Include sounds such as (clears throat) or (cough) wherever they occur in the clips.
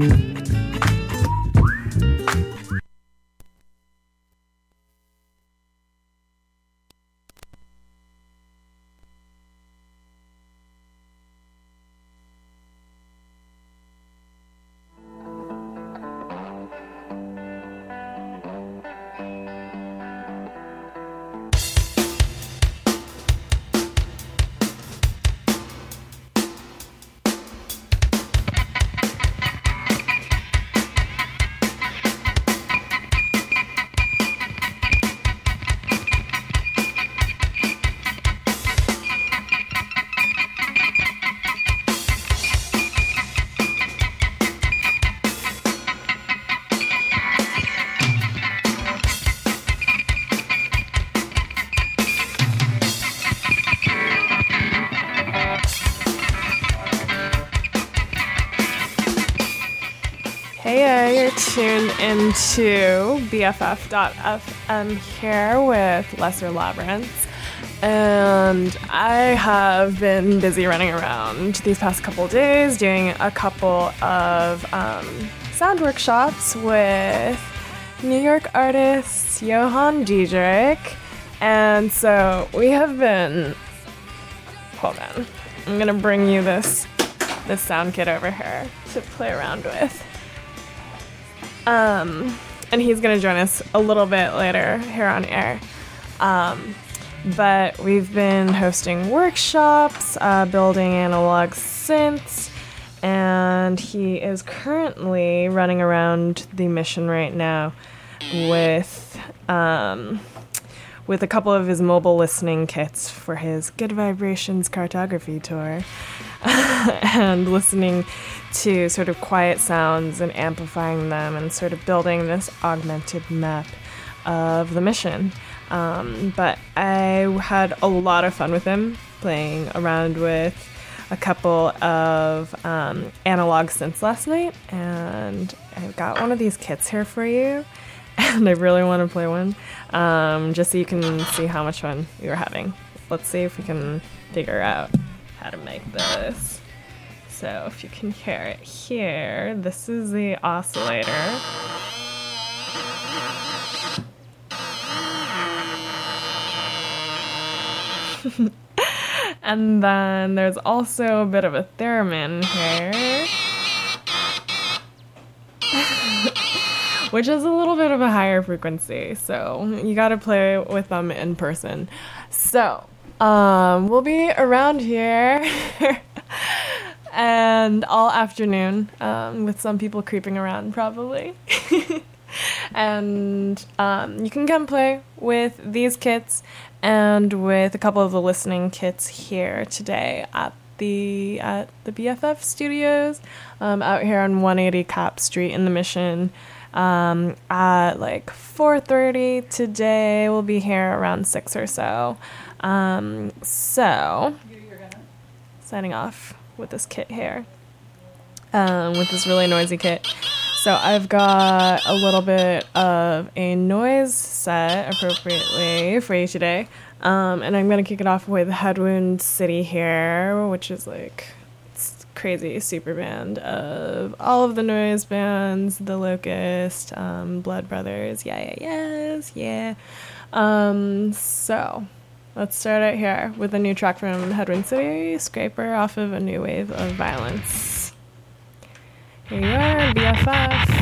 Hey, into BFF.FM here with Lesser Labyrinths. And I have been busy running around these past couple days doing a couple of um, sound workshops with New York artist Johann Diedrick. And so we have been. Hold on. I'm gonna bring you this this sound kit over here to play around with. Um, and he's going to join us a little bit later here on air. Um, but we've been hosting workshops, uh, building analog synths, and he is currently running around the mission right now with um, with a couple of his mobile listening kits for his Good Vibrations cartography tour, (laughs) and listening to sort of quiet sounds and amplifying them and sort of building this augmented map of the mission. Um, but I had a lot of fun with him playing around with a couple of um, analog synths last night, and I've got one of these kits here for you, (laughs) and I really want to play one um, just so you can see how much fun we were having. Let's see if we can figure out how to make this. So if you can hear it here, this is the oscillator. (laughs) and then there's also a bit of a theremin here. (laughs) Which is a little bit of a higher frequency, so you gotta play with them in person. So, um, we'll be around here (laughs) and all afternoon um, with some people creeping around probably (laughs) and um, you can come play with these kits and with a couple of the listening kits here today at the at the BFF studios um, out here on 180 Cap Street in the Mission um, at like 4:30 today. We'll be here around six or so. Um, so signing off with this kit here, um, with this really noisy kit. So I've got a little bit of a noise set appropriately for you today. Um, and I'm going to kick it off with Head Wound City here, which is like crazy super band of all of the noise bands, The Locust, um, Blood Brothers, yeah, yeah, yes, yeah. Um, so Let's start out here with a new track from Head Wound City, Scraper off of A New Wave of Violence. Here you are, BFF.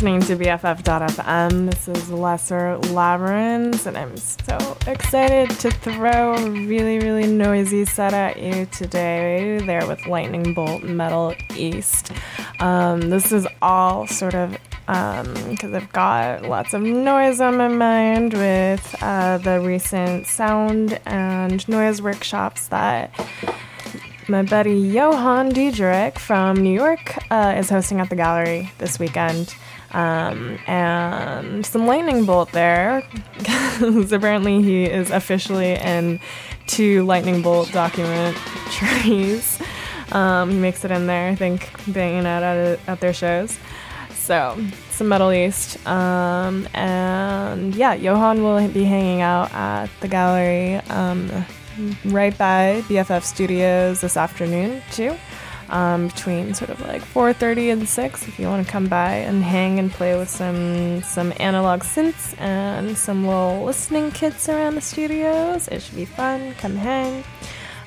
Listening to BFF.FM. This is Lesser Labyrinths, and I'm so excited to throw a really, really noisy set at you today. There with Lightning Bolt Metal East. Um, this is all sort of because um, I've got lots of noise on my mind with uh, the recent sound and noise workshops that my buddy Johann Diedrick from New York uh, is hosting at the gallery this weekend. Um, and some lightning bolt there (laughs) because apparently he is officially in two lightning bolt documentaries. (laughs) Um, he makes it in there, I think, banging out at, at their shows. So, some Metal East. Um, and yeah, Johan will be hanging out at the gallery um, right by BFF Studios this afternoon too. Um, between sort of like 4:30 and 6 if you want to come by and hang and play with some some analog synths and some little listening kits around the studios. It should be fun. Come hang.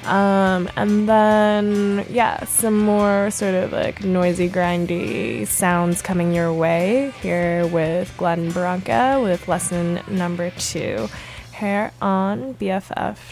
Um, and then, yeah, some more sort of like noisy, grindy sounds coming your way here with Glenn Branca with lesson number two here on BFF.fm.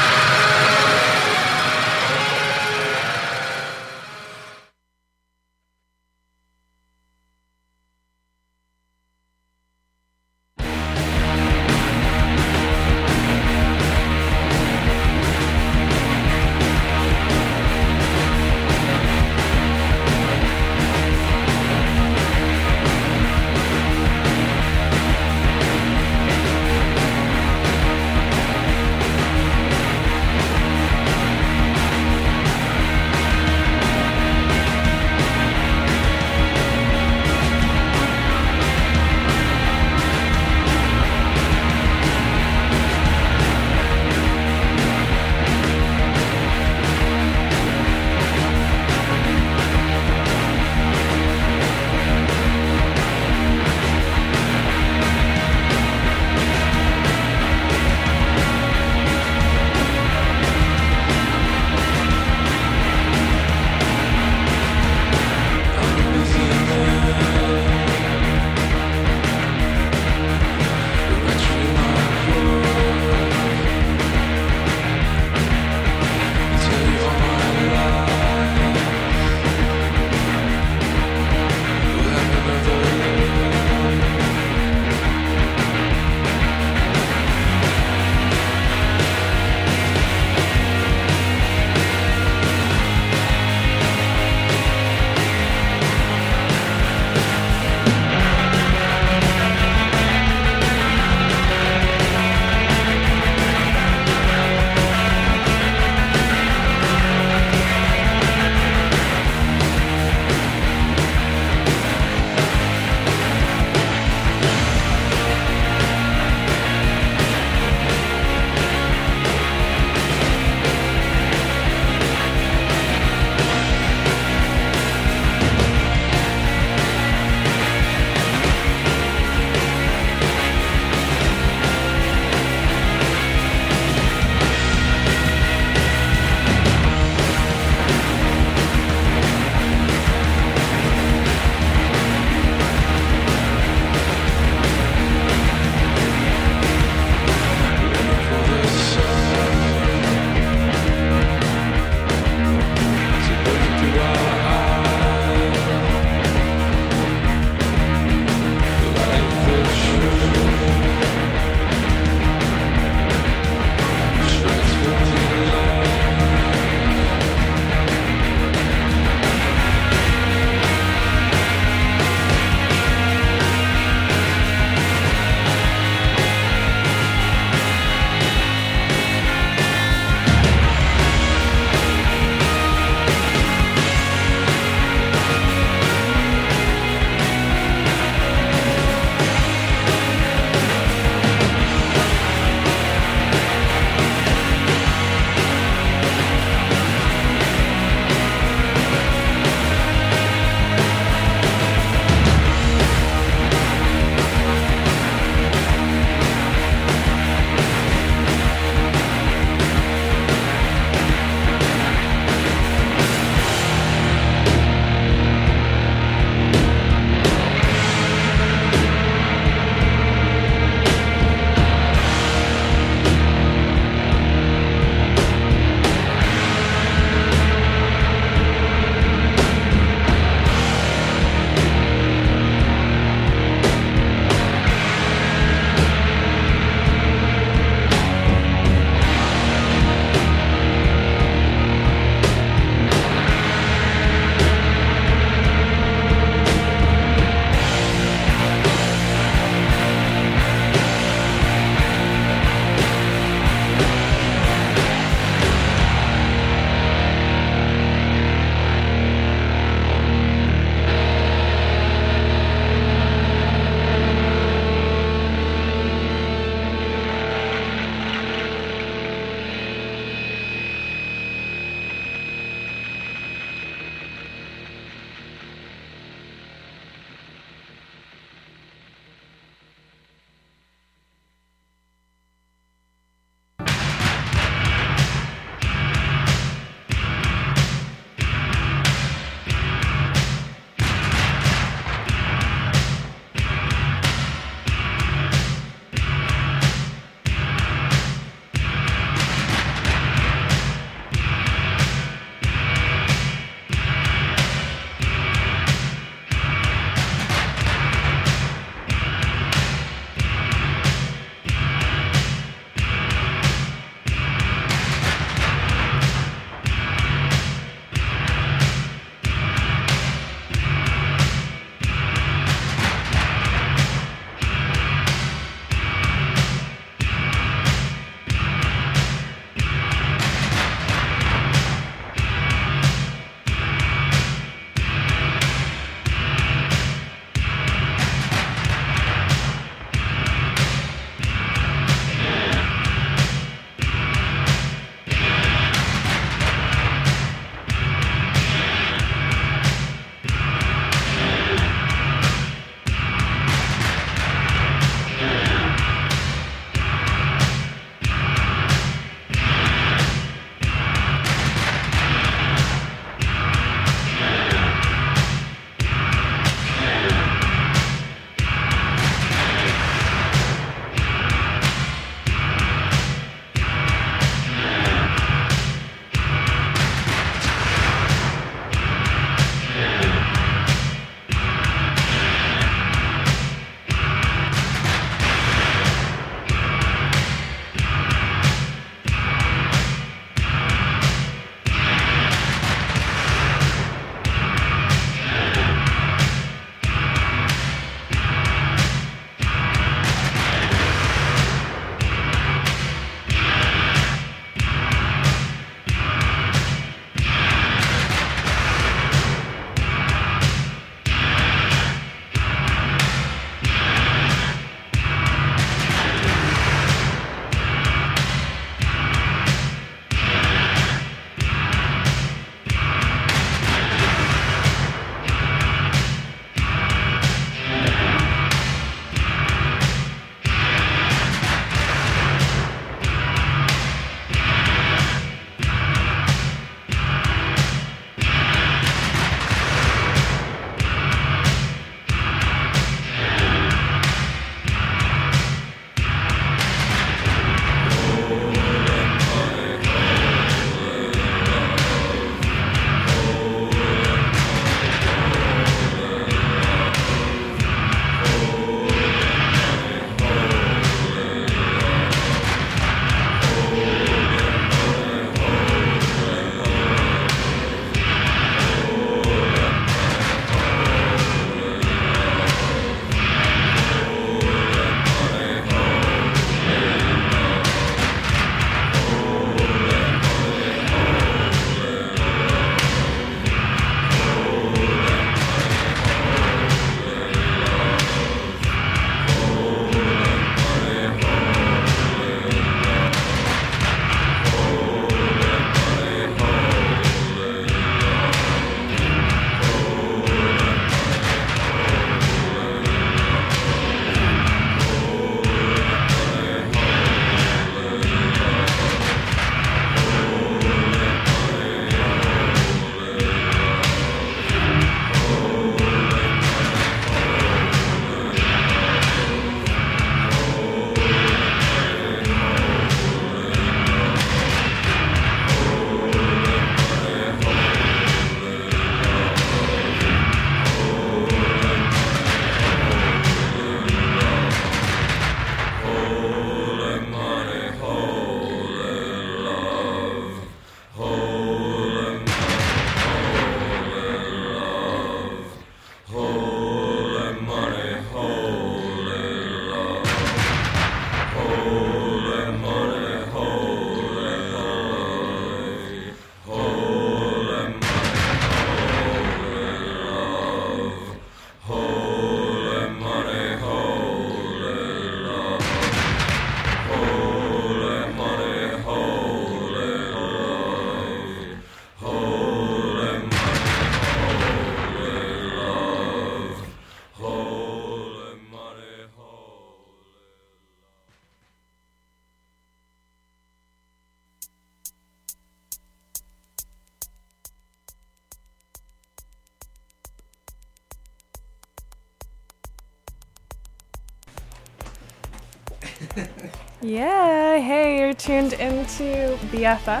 you're tuned into BFF.fm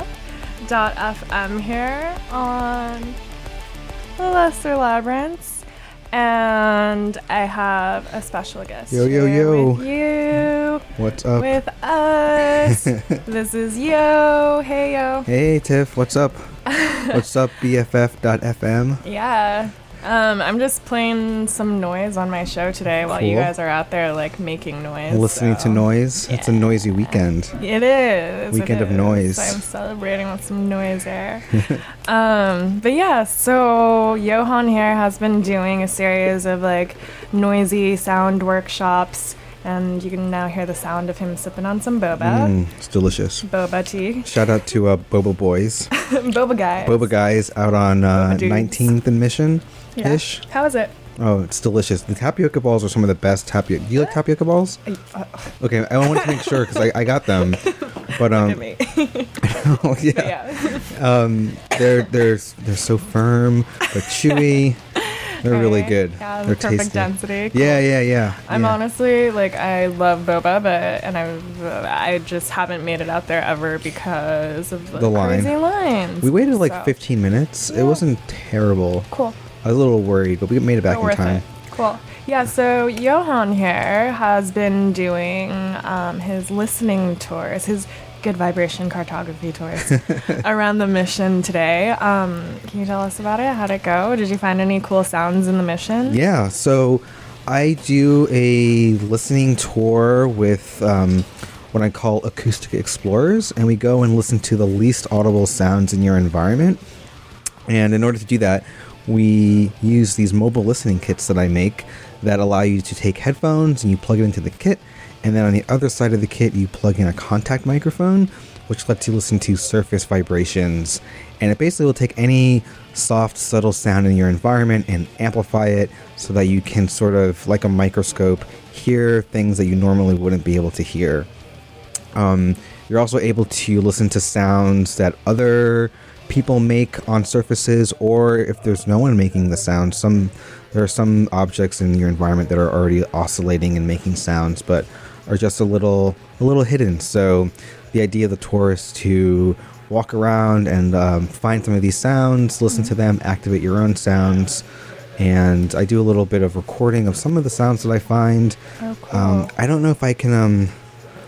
here on the Lesser Labyrinths. And I have a special guest. Yo, yo, yo. With you, What's up? with us. (laughs) this is Yo. Hey, Yo. hey, Tiff. What's up? (laughs) what's up, BFF.fm? Yeah. Um, I'm just playing some noise on my show today while you guys are out there like making noise. Listening to so- noise. It's a noisy weekend. It is. it Weekend of is. noise. I'm celebrating with some noise there. (laughs) um, but yeah, so Johann here has been doing a series of like noisy sound workshops, and you can now hear the sound of him sipping on some boba. Mm, it's delicious. Boba tea. Shout out to uh, Boba Boys. (laughs) boba guys. Boba Guys out on uh, 19th and Mission Yeah. ish. How is it? Oh, it's delicious. The tapioca balls are some of the best tapioca. Do you like tapioca balls? Uh, Okay, I wanted to make sure because I, I got them. (laughs) But look at um, me. (laughs) oh, yeah, yeah. um, they're they're they're so firm but chewy. They're really good. Yeah, the they're perfect tasty. density. Cool. Yeah, yeah, yeah. I'm yeah. honestly like I love boba, but and I I just haven't made it out there ever because of the, The line. crazy lines. We waited like So, 15 minutes. Yeah. It wasn't terrible. Cool. I was a little worried, but we made it back in time. it. Cool. Yeah. So Johann here has been doing um, his listening tours, his good vibration cartography tours (laughs) around the mission today. Um, can you tell us about it? How'd it go? Did you find any cool sounds in the mission? Yeah, so I do a listening tour with um, what I call acoustic explorers, and we go and listen to the least audible sounds in your environment. And in order to do that, we use these mobile listening kits that I make that allow you to take headphones and you plug it into the kit. And then on the other side of the kit, you plug in a contact microphone, which lets you listen to surface vibrations. And it basically will take any soft, subtle sound in your environment and amplify it so that you can sort of, like a microscope, hear things that you normally wouldn't be able to hear. Um, you're also able to listen to sounds that other people make on surfaces, or if there's no one making the sound, some there are some objects in your environment that are already oscillating and making sounds, but are just a little a little hidden. So the idea of the tour is to walk around and um, find some of these sounds, listen to them, activate your own sounds. And I do a little bit of recording of some of the sounds that I find. Oh, cool. Um, I don't know if I can. Um,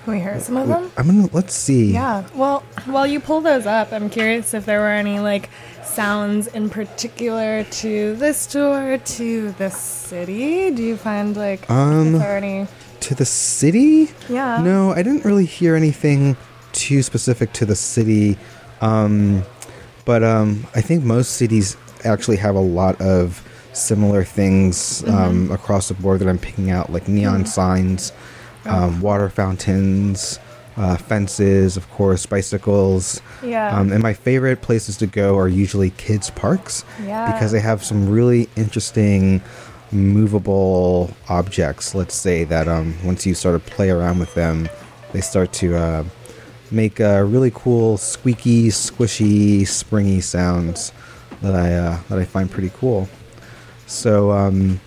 Can we hear some of them? I'm gonna let's see. Yeah. Well, while you pull those up, I'm curious if there were any like sounds in particular to this tour, to this city. Do you find like Um, there any? To the city? Yeah. No, I didn't really hear anything too specific to the city. Um, but um, I think most cities actually have a lot of similar things um, across the board that I'm picking out, like neon signs, um, water fountains, uh, fences, of course, bicycles. Yeah. Um, and my favorite places to go are usually kids' parks Yeah. because they have some really interesting movable objects. Let's say that um, once you sort of play around with them, they start to uh, make uh, really cool, squeaky, squishy, springy sounds that I uh, that I find pretty cool. So um,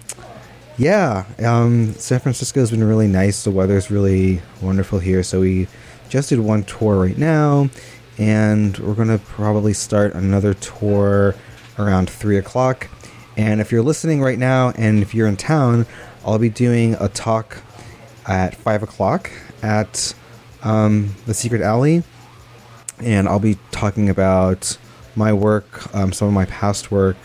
yeah, um, San Francisco's been really nice. The weather's really wonderful here. So we just did one tour right now, and we're gonna probably start another tour around three o'clock. And if you're listening right now, and if you're in town, I'll be doing a talk at five o'clock at um, the Secret Alley, and I'll be talking about my work, um, some of my past work,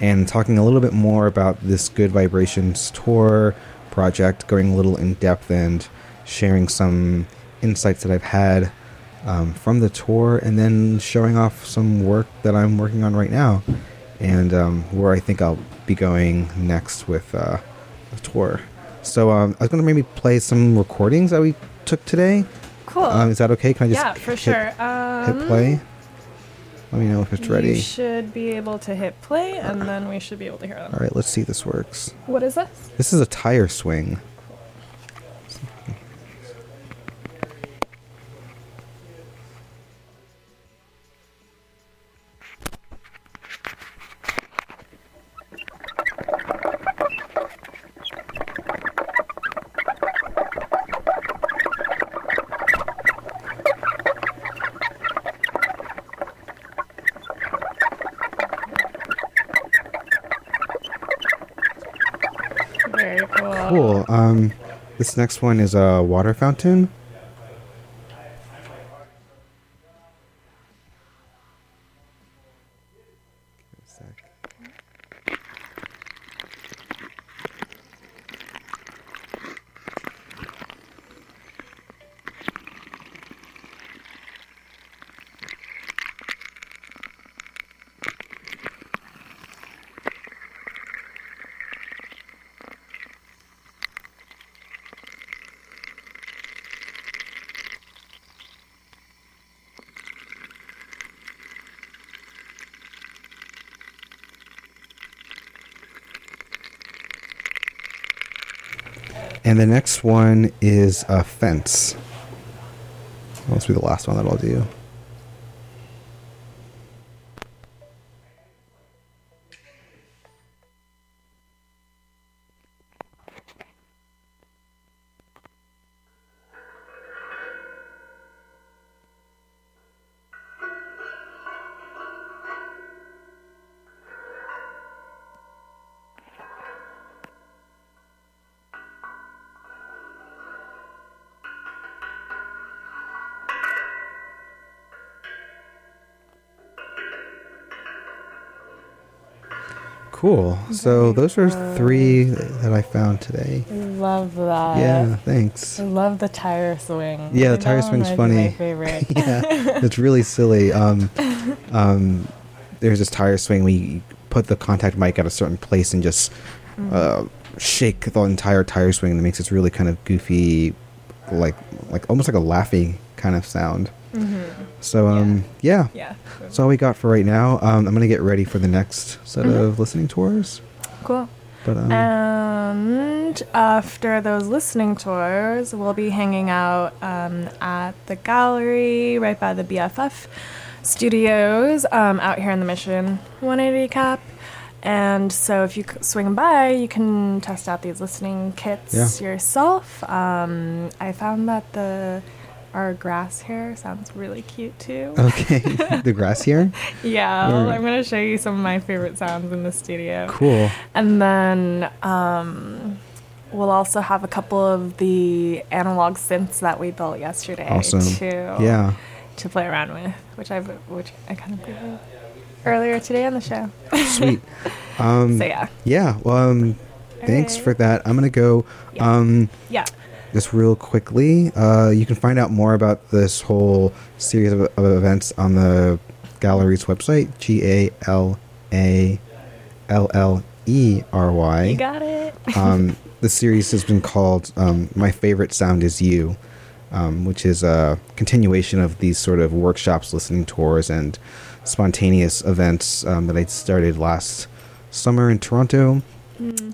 and talking a little bit more about this Good Vibrations tour project, going a little in depth and sharing some insights that I've had um, from the tour, and then showing off some work that I'm working on right now, and um, where I think I'll be going next with uh, the tour. So um, I was going to maybe play some recordings that we took today. cool. Um, is that okay? Can I just yeah, for hit, sure. Um, hit play? Let me know if it's You ready. should be able to hit play, and then we should be able to hear them. All right, let's see if this works. What is this? This is a tire swing. Um, this next one is a water fountain. The next one is a fence. This be the last one that I'll do. So those are three that I found today. Love that. Yeah, thanks. I love the tire swing. Yeah, the tire one swing's funny. My (laughs) favorite. yeah, it's really silly. Um, um, there's this tire swing where you put the contact mic at a certain place and just uh, shake the entire tire swing, and it makes this really kind of goofy, like like almost like a laughing kind of sound. So um, yeah. yeah. That's all we got for right now. Um, I'm gonna get ready for the next set of listening tours. Cool. But um, And after those listening tours, we'll be hanging out um, at the gallery right by the BFF studios um, out here in the Mission 180 Cap. And so if you swing by, you can test out these listening kits Yeah. yourself. Um, I found that the our grass hair sounds really cute too. okay, (laughs) the grass hair. Yeah. I'm gonna show you some of my favorite sounds in the studio. Cool. And then um, we'll also have a couple of the analog synths that we built yesterday Awesome. to Yeah. to play around with, which I which I kind of played with earlier today on the show. Sweet. (laughs) Um, So yeah, Yeah. Well, um, thanks for that. I'm gonna go. Yeah. Um, yeah, just real quickly. Uh, you can find out more about this whole series of, of events on the gallery's website. G A L A L L E R Y. you got it. (laughs) um, the series has been called um, "My Favorite Sound Is You," um, which is a continuation of these sort of workshops, listening tours, and spontaneous events um, that I started last summer in Toronto.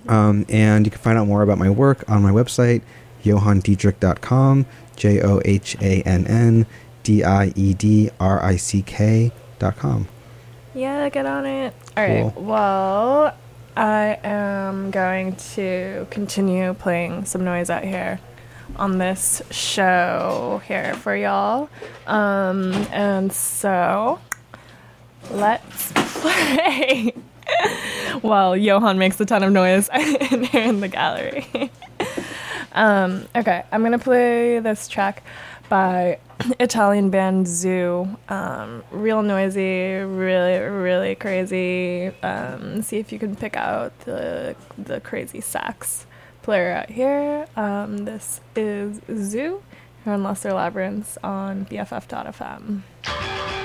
Um, and you can find out more about my work on my website, johanndiedrick.com, J O H A N N D I E D R I C K.com. Yeah, get on it. All right. Cool. Well, I am going to continue playing some noise out here on this show here for y'all. Um, and so let's (laughs) play while Johann makes a ton of noise (laughs) in here in the gallery. (laughs) um, okay, I'm gonna play this track by (clears throat) Italian band Zu. Um, real noisy, really, really crazy. Um, see if you can pick out the the crazy sax player out here. Um, this is Zu here on Lesser Labyrinths on BFF.fm.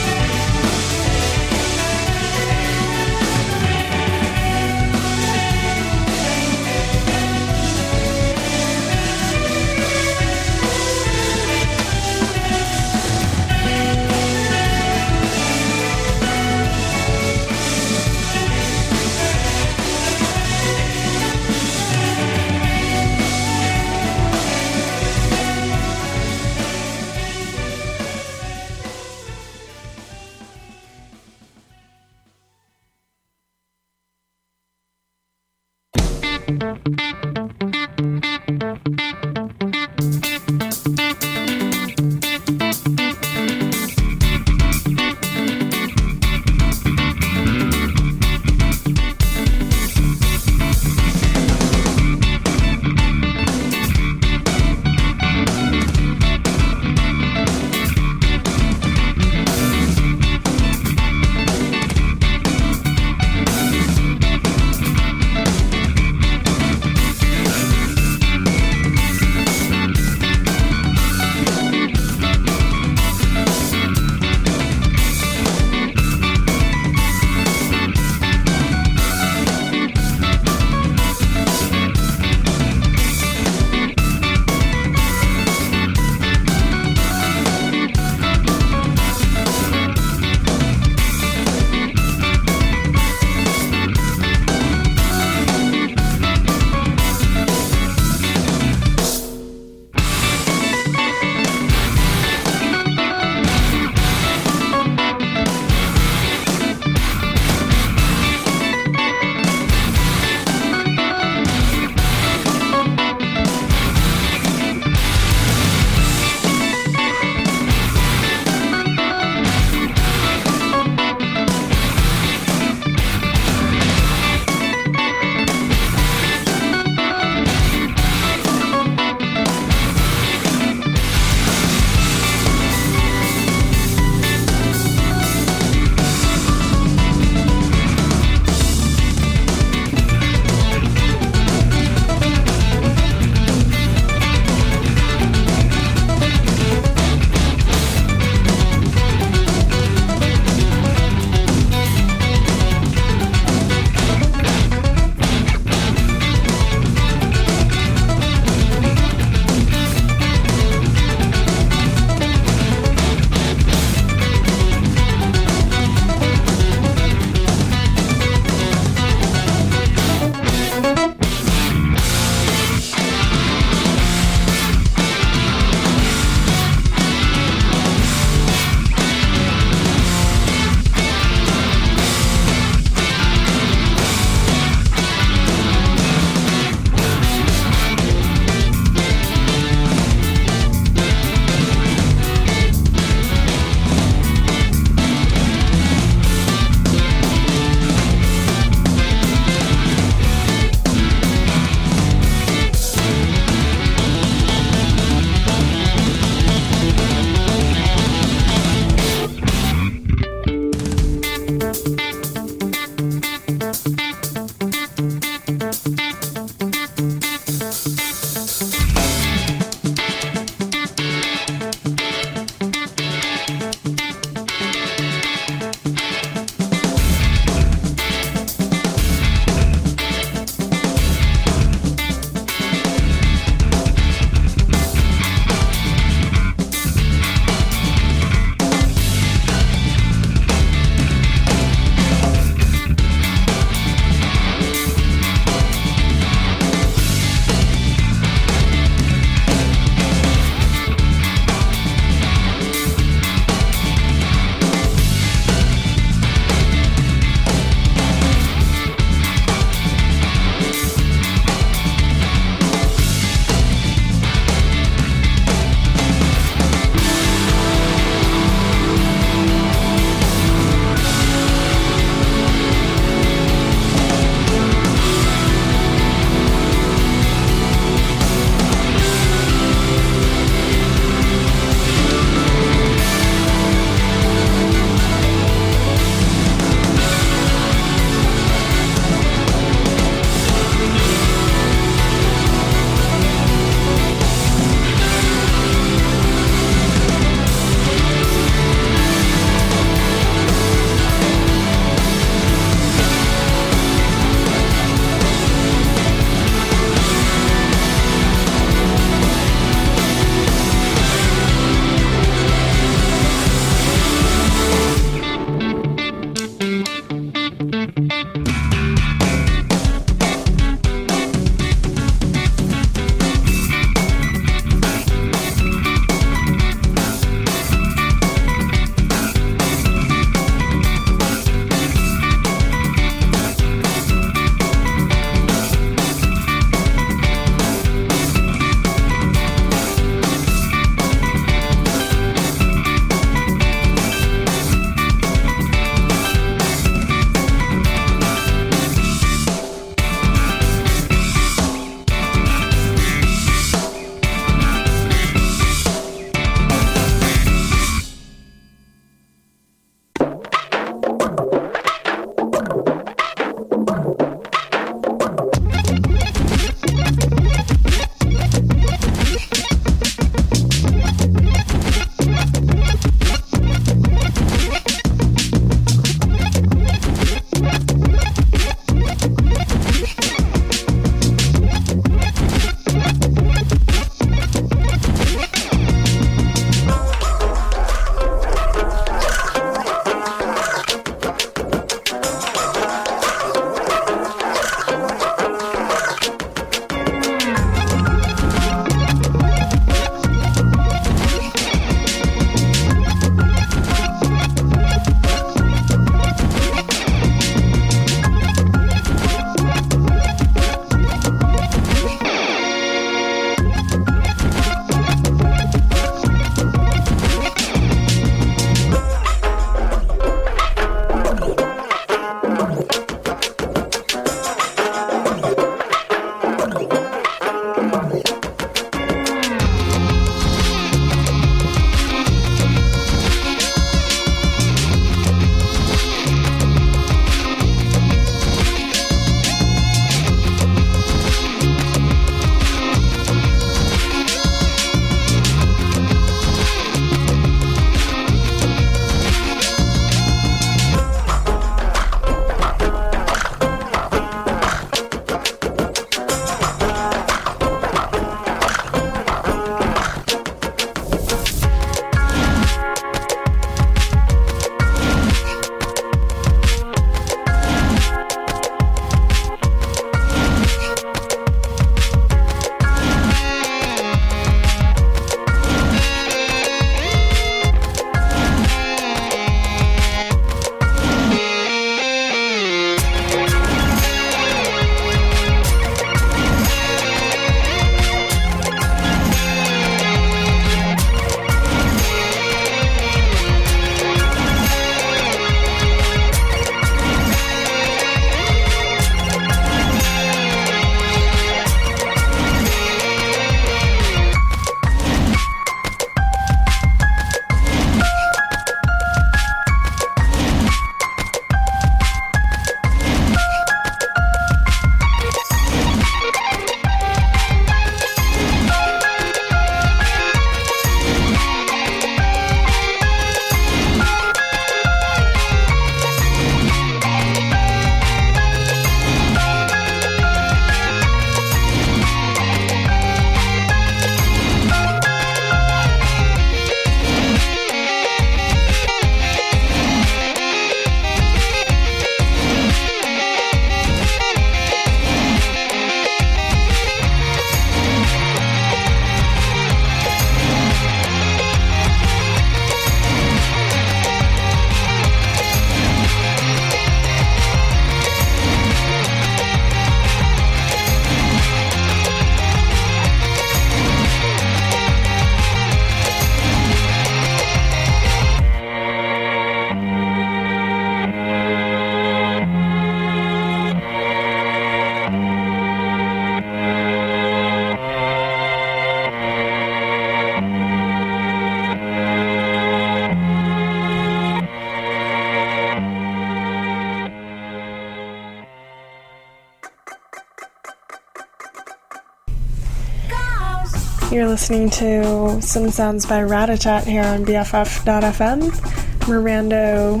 listening to Some Sounds by Ratatat here on BFF.fm. Mirando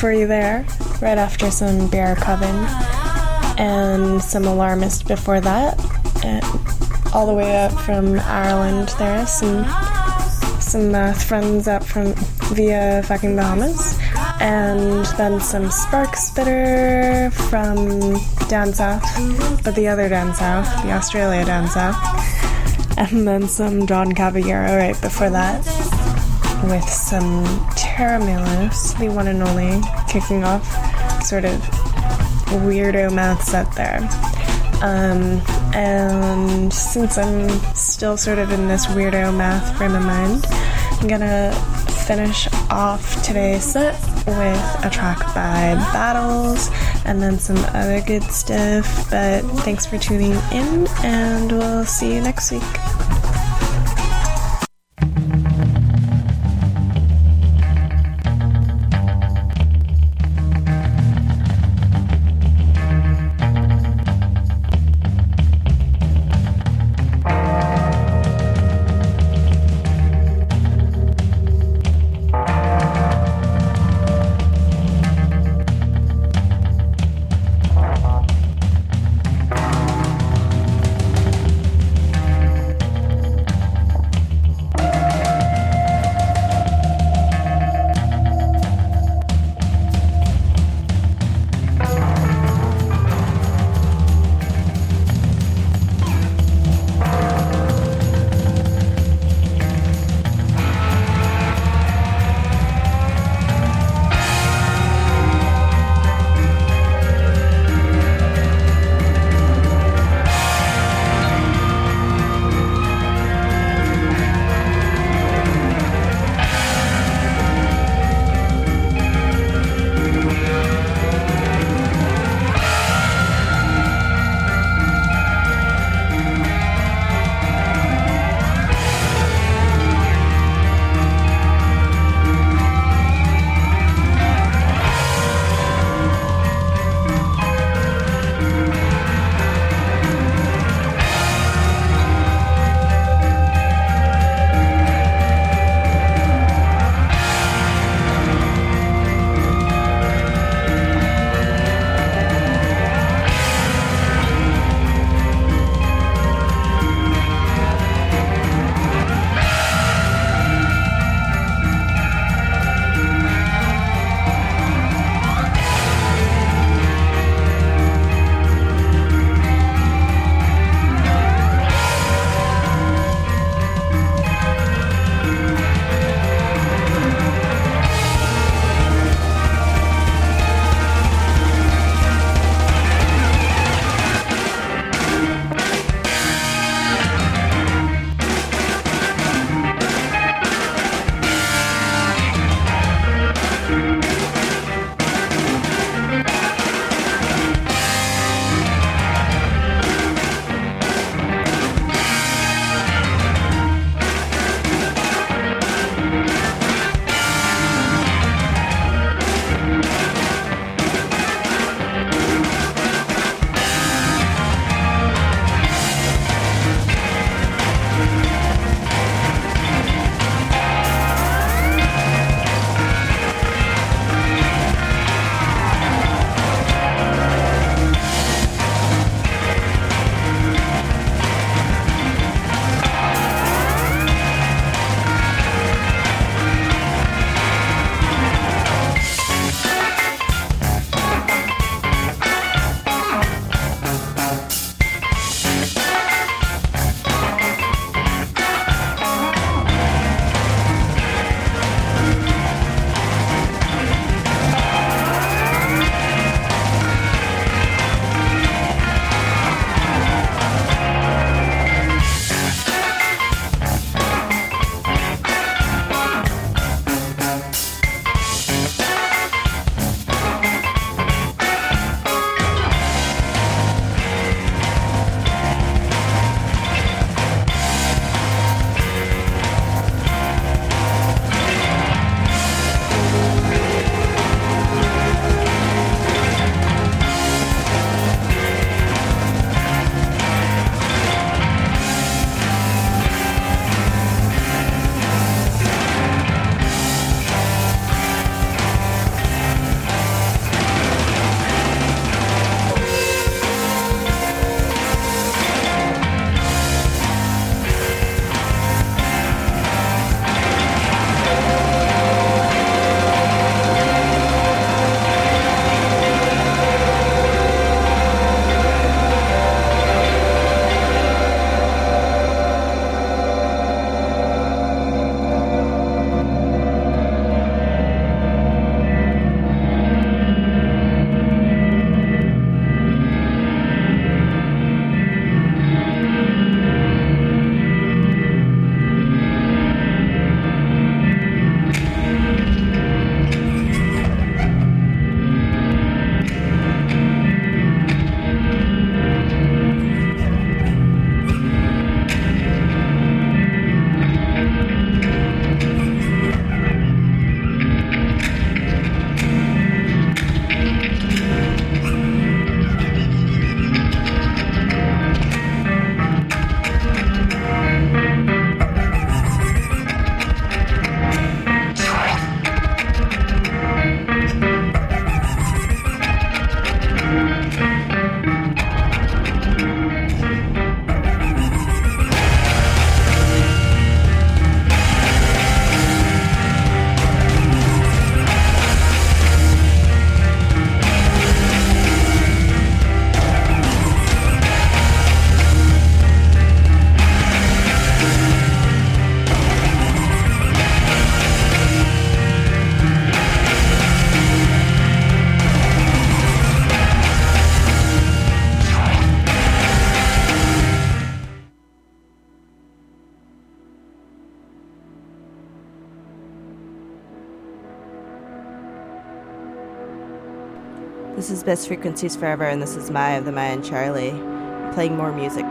for you there, right after some Bear Coven and some Alarmist before that. And all the way up from Ireland there, some some uh, friends up from via fucking Bahamas, and then some Spark Spitter from down south, but the other down south, the Australia down south, and then some Don Caballero right before that, with some Terra the one and only, kicking off sort of weirdo math set there. Um, and since I'm still sort of in this weirdo math frame of mind, I'm gonna finish off today's set with a track by Battles and then some other good stuff. But thanks for tuning in, and we'll see you next week. Best Frequencies Forever, and this is Maya of the Maya and Charlie playing more music